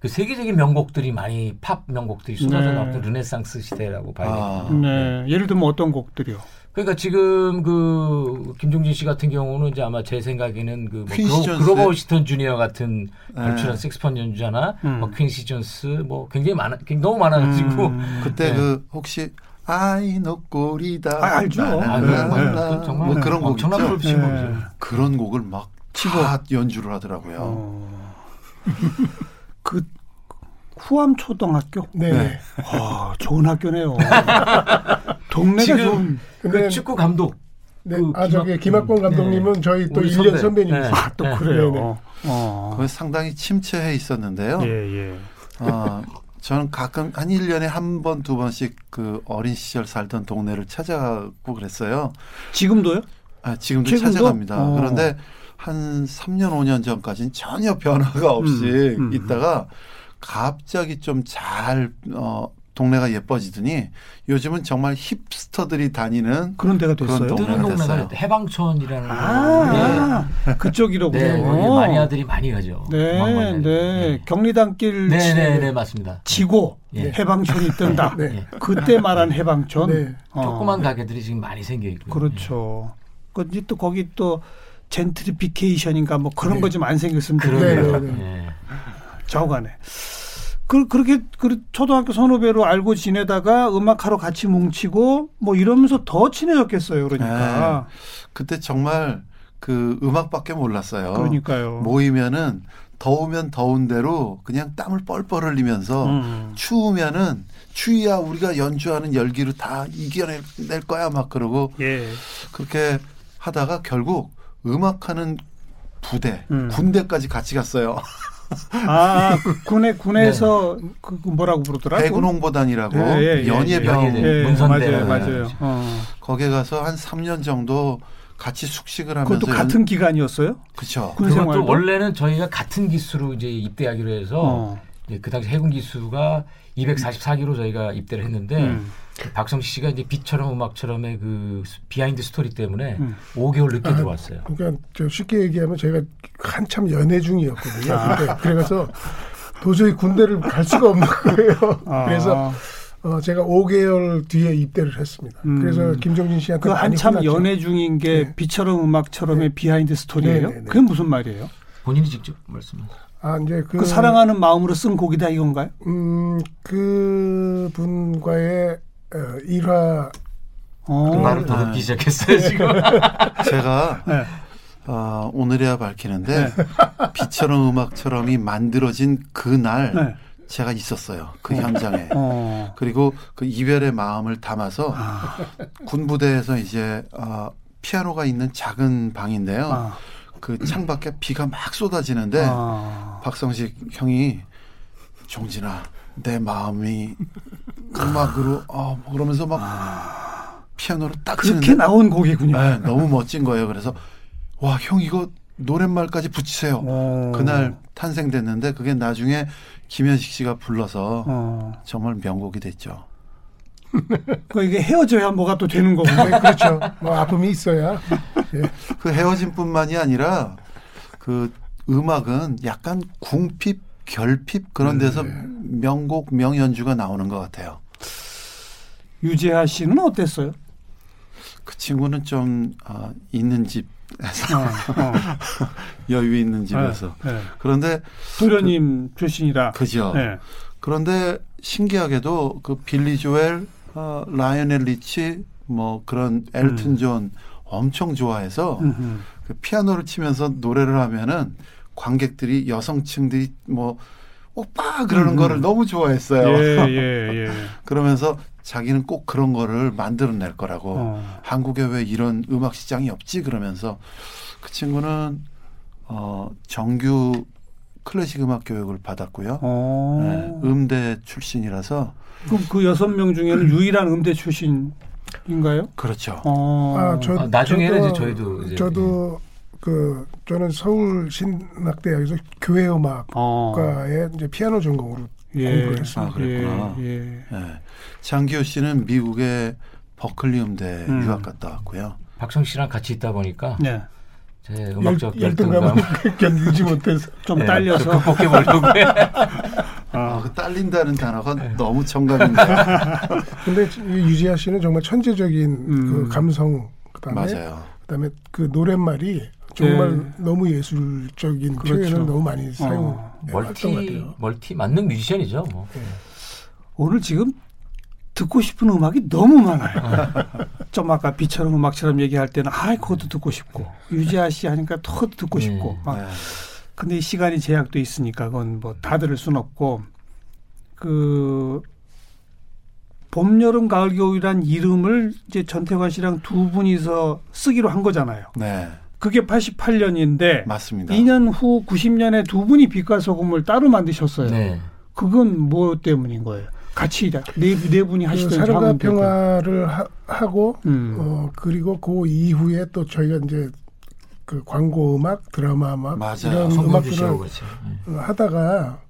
D: 그 세계적인 명곡들이 많이 팝 명곡들이 쏟아져
B: 네.
D: 나왔던 르네상스 시대라고 봐야
F: 아.
D: 되거든요.
B: 네. 예를 들면 어떤 곡들이요?
D: 그러니까 지금 그 김종진 씨 같은 경우는 이제 아마 제 생각에는 그뭐. 그로버 워싱턴 주니어 같은
F: 네.
D: 걸출한 색스폰 연주자나
B: 음.
D: 뭐 퀸시 존스 뭐 굉장히 많아 너무 많아가지고
B: 음.
F: 그때
D: 네.
F: 그 혹시 아이 노꼬리다
B: 아, 알죠.
D: 아,
B: 네,
D: 그,
B: 네.
D: 그 정말
F: 뭐 그런 곡
D: 엄청난
F: 있죠.
B: 네.
F: 그런 곡을 막
B: 치고.
F: 다 연주를 하더라고요.
B: 어. 그 후암 초등학교.
E: 네.
F: 네.
B: 아, 좋은 학교네요. 동네가
D: 지금 그 축구 감독
E: 네, 그아 저기
D: 김학-
E: 김학권 감독님은 저희 또
D: 우리
E: 1년
D: 선배.
E: 선배 님이세요.
D: 네.
B: 아, 또
D: 네.
B: 그래요.
E: 네, 네.
B: 어.
F: 거기 상당히 침체해 있었는데요.
B: 예, 예.
F: 어, 저는 가끔 한 1년에 한 번, 두 번씩 그 어린 시절 살던 동네를 찾아가고 그랬어요.
B: 지금도요?
F: 아, 지금도
B: 지금도?
F: 찾아갑니다.
B: 어.
F: 그런데 한 3년, 5년 전까지는 전혀 변화가 없이
B: 음, 음.
F: 있다가 갑자기 좀 잘, 어, 동네가 예뻐지더니 요즘은 정말 힙스터들이 다니는
B: 그런 데가
F: 그런
B: 됐어요.
F: 동-
D: 뜨는 동네가
F: 됐어요.
D: 해방촌이라는
B: 아, 그쪽이로군요.
D: 네, 네, 거기 마니아들이 많이 가죠.
B: 네,
D: 마니아들이.
B: 네. 경리단길
D: 네,
B: 지-
D: 네, 네, 맞습니다.
B: 지고
D: 예.
B: 해방촌이 뜬다.
E: 네.
B: 그때 말한 해방촌.
E: 네.
B: 어.
D: 조그만 가게들이 지금 많이 생겨 있고요.
B: 그렇죠. 그 이제 또 거기 또 젠트리피케이션인가 뭐 그런
E: 네.
B: 거좀 안 생겼으면
D: 네.
B: 좋겠네요.
D: 네,
E: 네.
D: 예.
B: 좌우간에. 그, 그렇게 그 초등학교 선후배로 알고 지내다가 음악하러 같이 뭉치고 뭐 이러면서 더 친해졌겠어요. 그러니까.
F: 그때 정말 그 음악밖에 몰랐어요.
B: 그러니까요.
F: 모이면은 더우면 더운 대로 그냥 땀을 뻘뻘 흘리면서
B: 음.
F: 추우면은 추위야 우리가 연주하는 열기로 다 이겨낼 낼 거야 막 그러고
B: 예.
F: 그렇게 하다가 결국 음악하는 부대
B: 음.
F: 군대까지 같이 갔어요.
B: 아, 그 군에 군에서 그, 그 뭐라고 부르더라?
F: 해군 홍보단이라고
B: 예, 예, 예,
F: 연예병
D: 연예대.
B: 예,
D: 문선대.
B: 맞아요, 맞아요. 어.
F: 거기에 가서 한 3년 정도 같이 숙식을 하면서
B: 그것도 같은 기간이었어요?
F: 그렇죠.
B: 군
D: 그것도? 원래는 저희가 같은 기수로 이제 입대하기로 해서
B: 어.
D: 이제 그 당시 해군 기수가 244기로 저희가 입대를 했는데
B: 음.
D: 박성식 씨가 이제 비처럼 음악처럼의 그 behind story 때문에
B: 음.
D: 5개월 늦게 들어왔어요.
E: 그러니까 저 쉽게 얘기하면 제가 한참 연애 중이었거든요.
B: 아.
E: 그래서 도저히 군대를 갈 수가 없는 거예요.
B: 아.
E: 그래서 어, 제가 5개월 뒤에 입대를 했습니다.
B: 음.
E: 그래서 김종진 씨한테
B: 그 한참
E: 혼났죠.
B: 연애 중인 게
E: 네.
B: 비처럼 음악처럼의 behind story예요.
E: 네, 네, 네.
B: 그게 무슨 말이에요?
D: 본인이 직접 말씀하세요.
E: 아 이제 그,
B: 그, 사랑하는 마음으로 쓴 곡이다 이건가요?
E: 음, 그 분과의 어, 일화
B: 어.
D: 말을 더 듣기 시작했어요 지금.
F: 제가
B: 네.
F: 어, 오늘에야 밝히는데
B: 네.
F: 비처럼 음악처럼이 만들어진 그날
B: 네.
F: 제가 있었어요. 그 현장에.
B: 어.
F: 그리고 그 이별의 마음을 담아서
B: 아.
F: 군부대에서 이제 어, 피아노가 있는 작은 방인데요.
B: 아.
F: 그 창밖에 비가 막 쏟아지는데
B: 아.
F: 박성식 형이 종진아 내 마음이 음악으로 어, 뭐 그러면서 막 피아노를 딱
B: 그렇게
F: 치는데
B: 나온 곡이군요.
F: 네, 너무 멋진 거예요. 그래서 와 형 이거 노랫말까지 붙이세요.
B: 어.
F: 그날 탄생됐는데 그게 나중에 김현식 씨가 불러서
B: 어.
F: 정말 명곡이 됐죠.
B: 그 이게 헤어져야 뭐가 또 되는 거군요.
E: 네, 그렇죠. 뭐 아픔이 있어야 예.
F: 그 헤어짐뿐만이 아니라 그 음악은 약간 궁핍, 결핍 그런 데서 명곡, 명연주가 나오는 것 같아요.
B: 유재하 씨는 어땠어요?
F: 그 친구는 좀 어, 있는 집 에서
B: 어, 어.
F: 여유 있는 집에서
B: 네, 네.
F: 그런데
B: 도련님 출신이라.
F: 그죠.
B: 네.
F: 그런데 신기하게도 그 빌리 조엘, 어, 라이오넬 리치, 뭐 그런 엘튼 존 엄청 좋아해서. 그 피아노를 치면서 노래를 하면은 관객들이 여성층들이 뭐 오빠 그러는
B: 음.
F: 거를 너무 좋아했어요.
B: 예, 예, 예.
F: 그러면서 자기는 꼭 그런 거를 만들어낼 거라고
B: 어.
F: 한국에 왜 이런 음악 시장이 없지 그러면서 그 친구는 어 정규 클래식 음악 교육을 받았고요.
B: 어.
F: 네, 음대 출신이라서
B: 그럼 그 여섯 명 중에는 유일한 음대 출신 인가요?
F: 그렇죠.
B: 어.
E: 아, 저,
D: 아, 나중에는
E: 저도,
D: 이제 저희도 이제
E: 저도 그 저는 서울 신학대학에서 교회 음악과에
B: 어.
E: 이제 피아노 전공으로
B: 예.
E: 공부를 했습니다.
F: 아, 그랬구나.
B: 예, 예.
F: 예. 장기호 씨는 미국의 버클리 음대
B: 음.
F: 유학 갔다 왔고요.
D: 박성 씨랑 같이 있다 보니까
B: 네.
D: 제 음악적
E: 열, 열등감 견디지 못해서
B: 좀
D: 네,
B: 딸려서.
D: 좀 극복해 보려고 해.
F: 아, 그 딸린다는 단어가
D: 네.
F: 너무 정감인데요.
E: 근데 이 유지아 씨는 정말 천재적인
B: 음.
E: 그 감성 그다음에
F: 맞아요.
E: 그다음에 그 노랫말이 정말
B: 네.
E: 너무 예술적인
B: 그렇죠.
E: 표현을 너무 많이 사용
B: 어.
D: 멀티
E: 같아요.
D: 멀티 만능 뮤지션이죠. 뭐.
B: 오늘 지금 듣고 싶은 음악이 너무 많아요. 좀 아까 비처럼 음악처럼 얘기할 때는 아 그것도 듣고 싶고 유지아 씨 하니까 더 듣고
D: 네.
B: 싶고 막
F: 네.
B: 근데 이 시간이 제약도 있으니까 그건 뭐 다 들을 순 없고 그 봄, 여름, 가을, 겨울이란 이름을 이제 전태관 씨랑 두 분이서 쓰기로 한 거잖아요.
F: 네,
B: 그게 88년인데
F: 맞습니다.
B: 2년 후 90년에 두 분이 빛과 소금을 따로 만드셨어요.
D: 네.
B: 그건 뭐 때문인 거예요? 같이 네, 네 분이
E: 그
B: 하시던
E: 사랑과
B: 작업들.
E: 평화를 하, 고
B: 음.
E: 어 그리고 그 이후에 또 저희가 이제 그 광고 음악, 드라마 음악
F: 맞아요.
E: 이런 음악들을.
D: 네.
E: 어, 하다가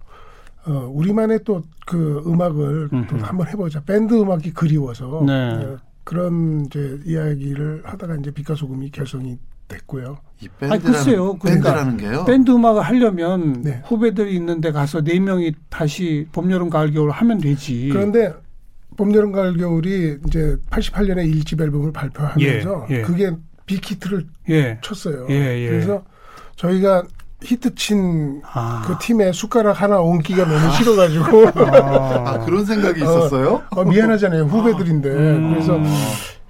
E: 어 우리만의 또 그 음악을 또
B: 음흠.
E: 한번 해보자. 밴드 음악이 그리워서
B: 네.
E: 어, 그런 이제 이야기를 하다가 이제 빛과 소금이 결성이 됐고요.
F: 이
B: 아니,
F: 밴드라는,
B: 글쎄요. 그러니까
F: 밴드라는 게요.
B: 밴드 음악을 하려면
E: 네.
B: 후배들이 있는 데 가서 네 명이 다시 봄, 여름, 가을, 겨울 하면 되지.
E: 그런데 봄, 여름, 가을, 겨울이 이제 88년에 일집 앨범을 발표하면서
B: 예, 예.
E: 그게 빅히트를
B: 예.
E: 쳤어요.
B: 예, 예.
E: 그래서 저희가 히트 친그
B: 아.
E: 팀에 숟가락 하나 얹기가 너무 싫어가지고
F: 아, 그런 생각이
E: 어.
F: 있었어요?
E: 어, 미안하잖아요 후배들인데
B: 음.
E: 그래서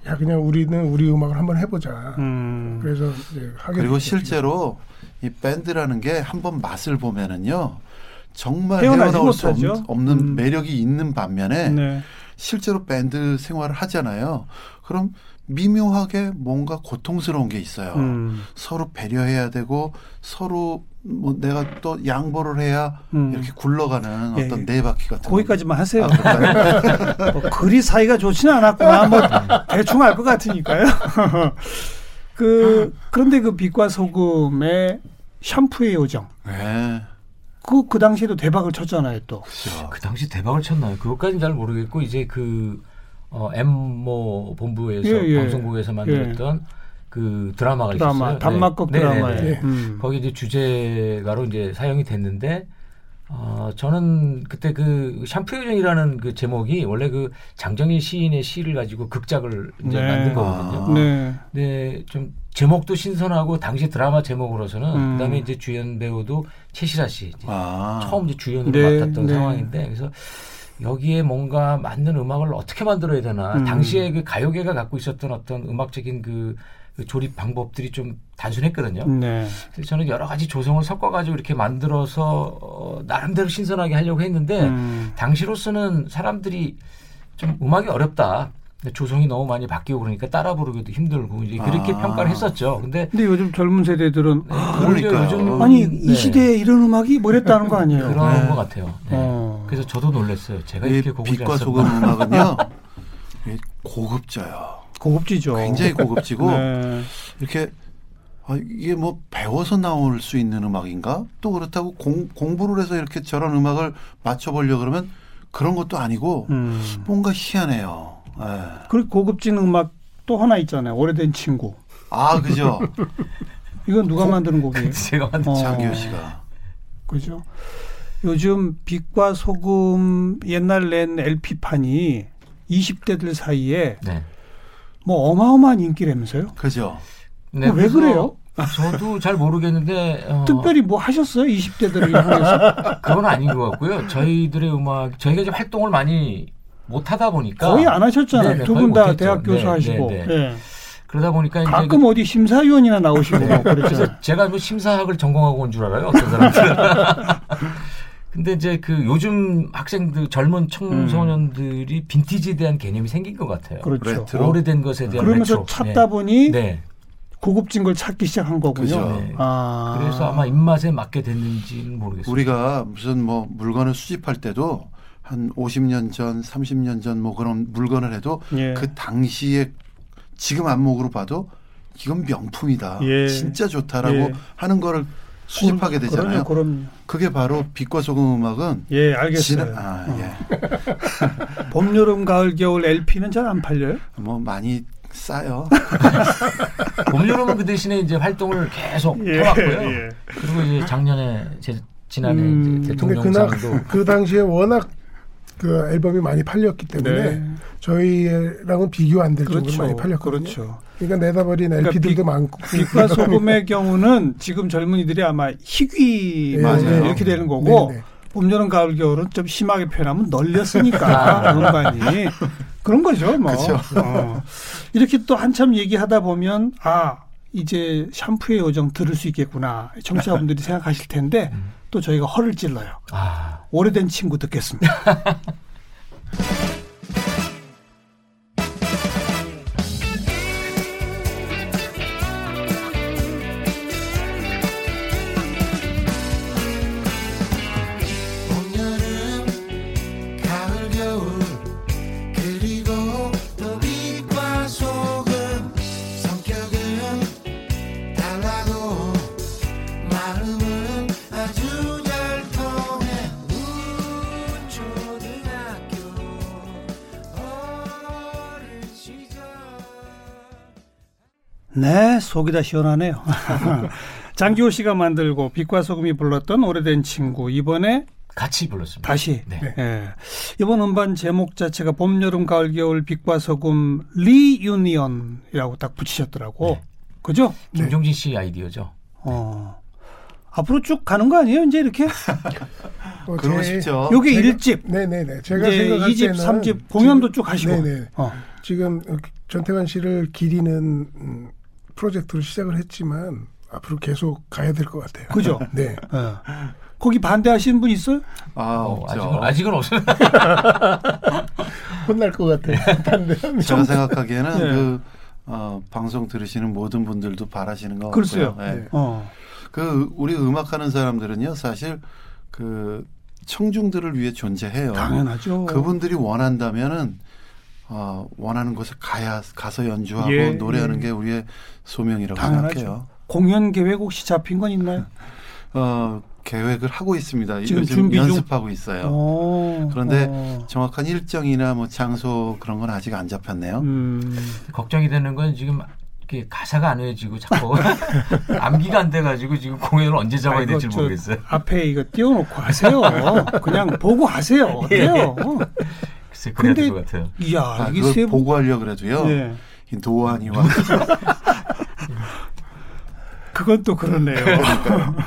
E: 야 그냥 우리는 우리 음악을 한번 해보자.
B: 음.
E: 그래서 이제 하게
F: 그리고. 실제로 이 밴드라는 게 한번 맛을 보면은요. 정말 헤어나올 수. 없, 없는
B: 음.
F: 매력이 있는 반면에
B: 네.
F: 실제로 밴드 생활을 하잖아요. 그럼 미묘하게 뭔가 고통스러운 게 있어요.
B: 음.
F: 서로 배려해야 되고 서로 뭐 내가 또 양보를 해야
B: 음.
F: 이렇게 굴러가는
B: 예,
F: 어떤
B: 예.
F: 네 바퀴 같은
B: 거기까지만 하세요.
F: 아?
B: 뭐 그리 사이가 좋지는 않았구나. 뭐 대충 알 것 같으니까요. 그 그런데 그 빛과 소금의 샴푸의 요정.
F: 네.
B: 그, 그 당시에도 대박을 쳤잖아요, 또.
F: 그렇죠.
D: 그 당시 대박을 쳤나요? 그것까지는 잘 모르겠고 이제 그 어, 엠모 본부에서
B: 예, 예.
D: 방송국에서 만들었던 그 드라마가
B: 드라마,
D: 있었어요.
B: 단막극
D: 네.
B: 드라마에.
D: 네네네.
B: 음.
D: 거기 이제 주제가로 이제 사용이 됐는데 어 저는 그때 그 샴푸 요정이라는 그 제목이 원래 그 장정희 시인의 시를 가지고 극작을 이제
B: 네.
D: 만든 거거든요.
F: 아.
B: 네.
D: 근데 좀 제목도 신선하고 당시 드라마 제목으로서는
B: 음.
D: 그다음에 이제 주연 배우도 최시라 씨 이제
F: 아.
D: 처음 이제 주연으로
B: 네,
D: 맡았던
B: 네.
D: 상황인데 그래서 여기에 뭔가 맞는 음악을 어떻게 만들어야 되나
B: 음.
D: 당시에 그 가요계가 갖고 있었던 어떤 음악적인 그, 그 조립 방법들이 좀 단순했거든요.
B: 네.
D: 그래서 저는 여러 가지 조성을 섞어가지고 이렇게 만들어서 어, 나름대로 신선하게 하려고 했는데
B: 음.
D: 당시로서는 사람들이 좀 음악이 어렵다. 조성이 너무 많이 바뀌고 그러니까 따라 부르기도 힘들고 이제 그렇게
F: 아.
D: 평가를 했었죠. 근데
B: 근데 요즘 젊은 세대들은 아,
F: 그러니까요.
D: 요즘
B: 아니
D: 네.
B: 이 시대에 이런 음악이 뭐랬다는 거 아니에요?
D: 그런
F: 네.
D: 것 같아요. 네.
B: 어.
D: 그래서 저도 놀랐어요. 제가
F: 이
D: 이렇게 곡을
F: 빛과
D: 잘
F: 소금. 음악은요. 고급져요.
B: 고급지죠.
F: 굉장히 고급지고
B: 네.
F: 이렇게 아, 이게 뭐 배워서 나올 수 있는 음악인가? 또 그렇다고 공, 공부를 해서 이렇게 저런 음악을 맞춰보려 그러면 그런 것도 아니고
B: 음.
F: 뭔가 희한해요. 예.
B: 그리고 고급진 음악 또 하나 있잖아요. 오래된 친구.
F: 아 그죠?
B: 이건 누가 만드는 곡이에요?
D: 제가 만든
B: 어.
F: 장기호 씨가
B: 그죠? 요즘 빛과 소금 옛날 낸 LP판이 20대들 사이에
D: 네.
B: 뭐 어마어마한 인기라면서요?
F: 그죠?
D: 네,
B: 왜 그래요?
D: 저도 잘 모르겠는데 어,
B: 특별히 뭐 하셨어요? 20대들을 향해서?
D: 그건 아닌 것 같고요. 저희들의 음악 저희가 이제 활동을 많이 못 하다 보니까
B: 거의 안 하셨잖아요.
D: 네네,
B: 두
D: 거의
B: 분 다. 대학 교수
D: 네,
B: 하시고.
D: 네, 네.
B: 예.
D: 그러다 보니까 이제
B: 가끔 어디 심사위원이나 나오시고
D: 네.
B: 뭐.
D: 그래서 제가 뭐 심사학을 전공하고 온 줄 알아요. 어떤 사람들은. 근데 이제 그 요즘 학생들 젊은 청소년들이 빈티지에 대한 개념이 생긴 것 같아요.
B: 음. 그렇죠.
F: 레트로.
D: 오래된 것에 대한
B: 그러면서
D: 레트로.
B: 찾다 보니
D: 네. 네.
B: 고급진 걸 찾기 시작한 거군요.
F: 그죠.
D: 네.
B: 아.
D: 그래서 아마 입맛에 맞게 됐는지는 모르겠어요.
F: 우리가 무슨 뭐 물건을 수집할 때도 한 50년 전, 30년 전 뭐 그런 물건을 해도
B: 예.
F: 그 당시에 지금 안목으로 봐도 이건 명품이다.
B: 예.
F: 진짜 좋다라고
B: 예.
F: 하는 거를 수집하게 되잖아요.
B: 그럼요, 그럼요.
F: 그게 바로 빛과 소금 음악은
B: 예, 알겠어요.
F: 지나- 아,
B: 어.
F: 예.
B: 봄, 여름, 가을, 겨울 LP는 잘 안 팔려요?
F: 뭐 많이 싸요.
D: 봄, 여름은 그 대신에 이제 활동을 계속
B: 예,
D: 해왔고요.
B: 예.
D: 그리고 이제 작년에 제 지난해
B: 음.
D: 대통령상도
E: 그 당시에 워낙 그 앨범이 많이 팔렸기 때문에
B: 네.
E: 저희랑은 비교 안 될 정도로
B: 그렇죠.
E: 많이 팔렸거든요.
B: 그렇죠.
E: 그러니까 내다버린
B: 그러니까
E: LP들도 많고
B: 빛과 소금의 경우는 지금 젊은이들이 아마 희귀만
E: 네, 네.
B: 이렇게 되는 거고
E: 네, 네.
B: 봄, 여름, 가을, 겨울은 좀 심하게 표현하면 널렸으니까 음반이 그런 거죠. 뭐. 어. 이렇게 또 한참 얘기하다 보면 아 이제 샴푸의 요정 들을 수 있겠구나 청취자분들이 생각하실 텐데 또 저희가 허를 찔러요.
D: 아,
B: 오래된 친구 듣겠습니다. 네, 속이 다 시원하네요. 장기호 씨가 만들고 빛과 소금이 불렀던 오래된 친구 이번에
D: 같이 불렀습니다.
B: 다시
D: 네.
B: 예. 이번 음반 제목 자체가 봄, 여름, 가을, 겨울 빛과 소금 Reunion이라고 딱 붙이셨더라고.
D: 네.
B: 그죠?
D: 김종진 씨 아이디어죠.
B: 어. 앞으로 쭉 가는 거 아니에요? 이제 이렇게?
E: 어,
F: 그러고
E: 제-
F: 싶죠.
B: 요게
E: 제가-
B: 일 1집.
E: 네네네. 제가 생각할
B: 2집,
E: 때는
B: 3집 공연도 쭉 하시고.
E: 네네.
B: 어.
E: 지금 전태관 씨를 기리는 음, 프로젝트로 시작을 했지만 앞으로 계속 가야 될 것 같아요.
B: 그죠?
E: 네.
B: 어. 거기 반대하시는 분 있어요?
F: 아,
D: 어,
F: 없죠.
D: 아직은, 아직은 없어요.
E: 혼날 것 같아요. 반대하면.
F: 제가 생각하기에는
B: 네.
F: 그 어, 방송 들으시는 모든 분들도 바라시는 것. 같고요. 네.
E: 네.
B: 어.
F: 그 우리 음악하는 사람들은요, 사실 그 청중들을 위해 존재해요.
B: 당연하죠.
F: 그분들이 원한다면은 어, 원하는 곳에 가야 가서 연주하고
B: 예,
F: 노래하는
B: 예.
F: 게 우리의 소명이라고
B: 당연하죠.
F: 생각해요.
B: 공연 계획 혹시 잡힌 건 있나요?
F: 어, 계획을 하고 있습니다.
B: 지금
F: 요즘
B: 준비 중?
F: 연습하고 있어요.
B: 어.
F: 그런데
B: 어.
F: 정확한 일정이나 뭐 장소 그런 건 아직 안 잡혔네요.
B: 음.
D: 걱정이 되는 건 지금 가사가 안 외워지고 자꾸 암기가 안 돼가지고 지금 공연을 언제 잡아야 될지
B: 저
D: 모르겠어요.
B: 앞에 이거 띄워놓고 하세요. 그냥 보고 하세요. 어때요?
D: 글쎄 그래야
B: 근데-
D: 될것 같아요.
B: 이야,
F: 아,
B: 이게
F: 그걸
B: 세 분.
F: 보고하려 그래도요.
B: 네.
F: 이 노안이와
B: 그건 또 그러네요.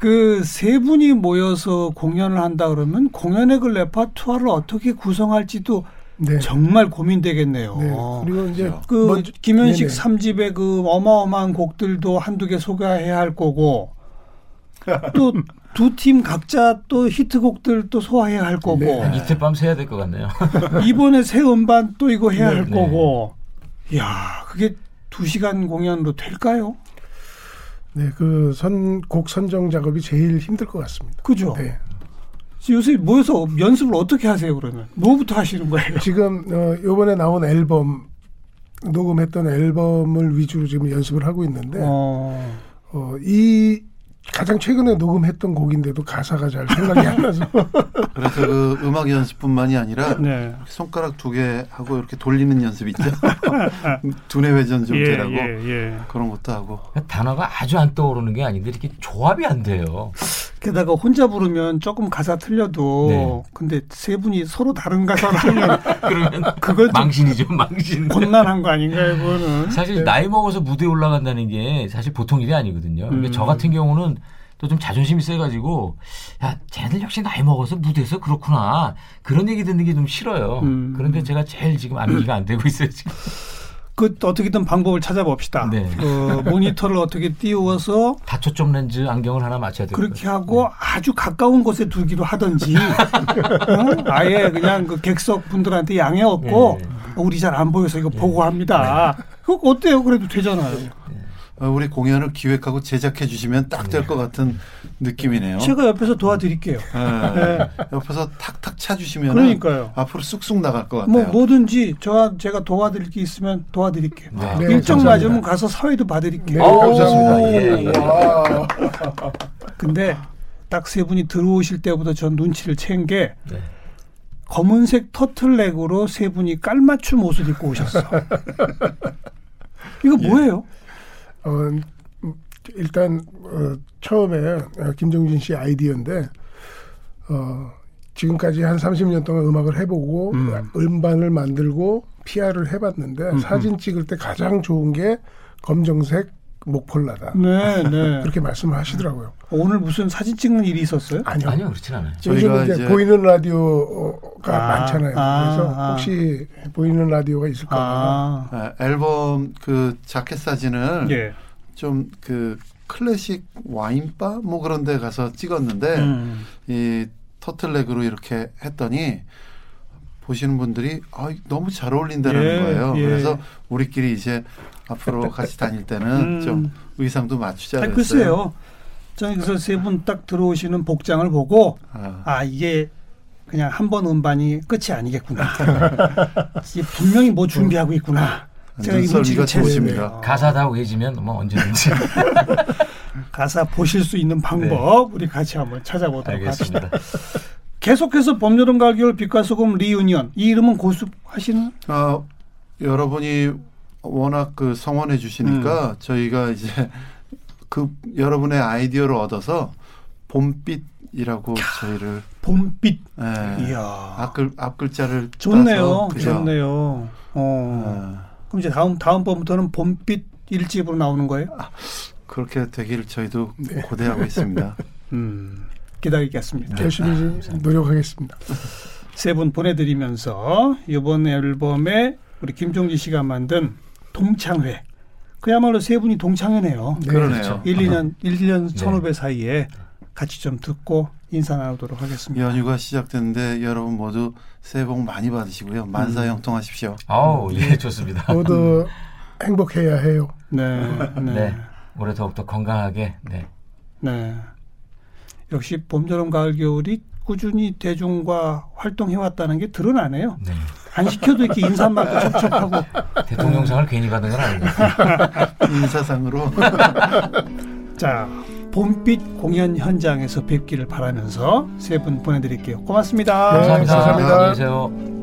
B: 그 세 분이 모여서 공연을 한다 그러면 공연의 그 레파투아를 어떻게 구성할지도
E: 네.
B: 정말 고민되겠네요.
E: 네. 그리고 이제.
F: 그
E: 먼저-
B: 김현식. 삼집의그 어마어마한 곡들도 한두 개 소개해야 할 거고 또 두 팀 각자 또 히트곡들 또 소화해야 할 거고
E: 네.
D: 이틀 밤 새야 될 것 같네요.
B: 이번에 새 음반 또 이거 해야
E: 네,
B: 할
D: 네.
B: 거고 야 그게 두 시간 공연으로 될까요?
E: 네, 그 선, 곡 선정 작업이 제일 힘들 것 같습니다.
B: 그죠?
E: 네.
B: 요새 모여서 연습을 어떻게 하세요 그러면? 뭐부터 하시는 거예요?
E: 지금 어, 요번에 나온 앨범 녹음했던 앨범을 위주로 지금 연습을 하고 있는데
B: 어,
E: 어, 이 가장 최근에 녹음했던 곡인데도 가사가 잘 생각이 안 나서
F: 그래서 그 음악 연습뿐만이 아니라
B: 네.
F: 손가락 두 개 하고 이렇게 돌리는 연습 있죠. 두뇌 회전 정제라고
B: 예, 예, 예.
F: 그런 것도 하고
D: 단어가 아주 안 떠오르는 게 아닌데 이렇게 조합이 안 돼요.
B: 게다가 혼자 부르면 조금 가사 틀려도
D: 네.
B: 근데 세 분이 서로 다른 가사를 하면
D: 그러면
B: 좀
D: 망신이죠, 망신.
B: 곤란한 거 아닌가요, 그거는?
D: 사실 나이 먹어서 무대에 올라간다는 게 사실 보통 일이 아니거든요. 근데
B: 음.
D: 저 같은 경우는 또 좀 자존심이 세가지고 야 쟤네들 역시 나이 먹어서 무대에서 그렇구나 그런 얘기 듣는 게 좀 싫어요.
B: 음.
D: 그런데 제가 제일 지금 암기가 안 되고 있어요 지금.
B: 그 어떻게든 방법을 찾아봅시다.
D: 네.
B: 그 모니터를 어떻게 띄워서
D: 다초점 렌즈 안경을 하나 맞춰야 될것
B: 그렇게. 하고 아주 가까운 곳에 두기로 하든지 어? 아예 그냥 그 객석 분들한테 양해 없고
D: 네.
B: 우리 잘 안 보여서 이거 보고합니다. 그거 어때요? 그래도 되잖아요.
F: 어, 우리 공연을 기획하고 제작해 주시면 딱 될 것 같은 느낌이네요.
B: 제가 옆에서 도와드릴게요.
F: 예. 옆에서 탁탁 차주시면
B: 그러니까요.
F: 앞으로 쑥쑥 나갈 것 같아요.
B: 뭐 뭐든지 저 제가 도와드릴 게 있으면 도와드릴게요.
D: 네.
E: 네,
B: 일정
E: 감사합니다.
B: 맞으면 가서 사회도 봐드릴게요.
E: 네,
D: 오,
E: 감사합니다.
D: 예, 예.
E: 와.
B: 근데 딱 세 분이 들어오실 때부터 전 눈치를 챈게
D: 네.
B: 검은색 터틀넥으로 세 분이 깔맞춤 옷을 입고 오셨어. 이거 뭐예요?
E: 어, 음, 일단 어, 처음에 어, 김정진 씨 아이디어인데 어, 지금까지 한 30년 동안 음악을 해보고
B: 음.
E: 음반을 만들고 PR을 해봤는데
B: 음,
E: 사진 찍을 때 가장 좋은 게 검정색 목폴라다.
B: 네, 네.
E: 그렇게 말씀을 하시더라고요.
B: 오늘 무슨 사진 찍는 일이 있었어요?
E: 아니요.
D: 아니요, 그렇진 않아요.
E: 요즘
F: 저희가
E: 이제
F: 이제-
E: 보이는 라디오가
B: 아,
E: 많잖아요.
B: 아,
E: 그래서
B: 아.
E: 혹시 보이는 라디오가 있을까 봐.
B: 아,
F: 아, 앨범 그 자켓 사진을
B: 예.
F: 좀그 클래식 와인바 뭐 그런 데 가서 찍었는데
B: 음.
F: 이 터틀넥으로 이렇게 했더니 보시는 분들이 아, 너무 잘 어울린다는
B: 예,
F: 거예요.
B: 예.
F: 그래서 우리끼리 이제 앞으로 같이 다닐 때는
B: 음.
F: 좀 의상도 맞추자 그랬어요.
B: 글쎄요. 저는 그래서 세 분 딱 들어오시는 복장을 보고
F: 아,
B: 아 이게 그냥 한 번 음반이 끝이 아니겠구나. 분명히 뭐 준비하고 있구나. 제가 이 눈치를
F: 좋으십니다.
B: 챘어요.
D: 가사 다 외지면 뭐 언제든지
B: 가사 보실 수 있는 방법 우리 같이 한번 찾아보도록 합시다.
D: 알겠습니다.
B: 계속해서 봄, 여름, 가을, 겨울, 빛과 소금 Reunion 이 이름은 고수하시는
F: 아, 여러분이 워낙 그 성원해 주시니까
B: 음.
F: 저희가 이제 그 여러분의 아이디어를 얻어서 봄빛이라고 저희를
B: 봄빛.
F: 예,
B: 이야.
F: 앞글 앞글자를
B: 좋네요.
F: 따서?
B: 좋네요. 어.
F: 아,
B: 그럼 이제 다음 다음 번부터는 봄빛 일집으로 나오는 거예요?
F: 그렇게 되기를 저희도
B: 네.
F: 고대하고 있습니다.
B: 음. 기다리겠습니다.
E: 열심히 노력하겠습니다.
B: 세 분 보내드리면서 이번 앨범에 우리 김종지 씨가 만든 동창회. 그야말로 세 분이 동창회네요.
F: 그러네요.
B: 1, 2년, 1, 2년
D: 네.
B: 선후배 사이에 같이 좀 듣고 인사 나누도록 하겠습니다.
F: 연휴가 시작됐는데 여러분 모두 새해 복 많이 받으시고요. 만사 형통하십시오.
D: 아우, 예, 좋습니다.
E: 모두 행복해야 해요.
B: 네. 네.
D: 네. 올해 더욱더 건강하게, 네.
B: 네. 역시 봄, 여름, 가을, 겨울이 꾸준히 대중과 활동해왔다는 게 드러나네요.
D: 네.
B: 안 시켜도 이렇게 인사말도 촉촉하고.
D: 대통령상을 괜히 받은 건 같아요.
F: 인사상으로
B: 자, 봄빛 공연 현장에서 뵙기를 바라면서 세 분 보내드릴게요. 고맙습니다.
E: 네,
D: 감사합니다.
E: 감사합니다.
D: 안녕히 계세요.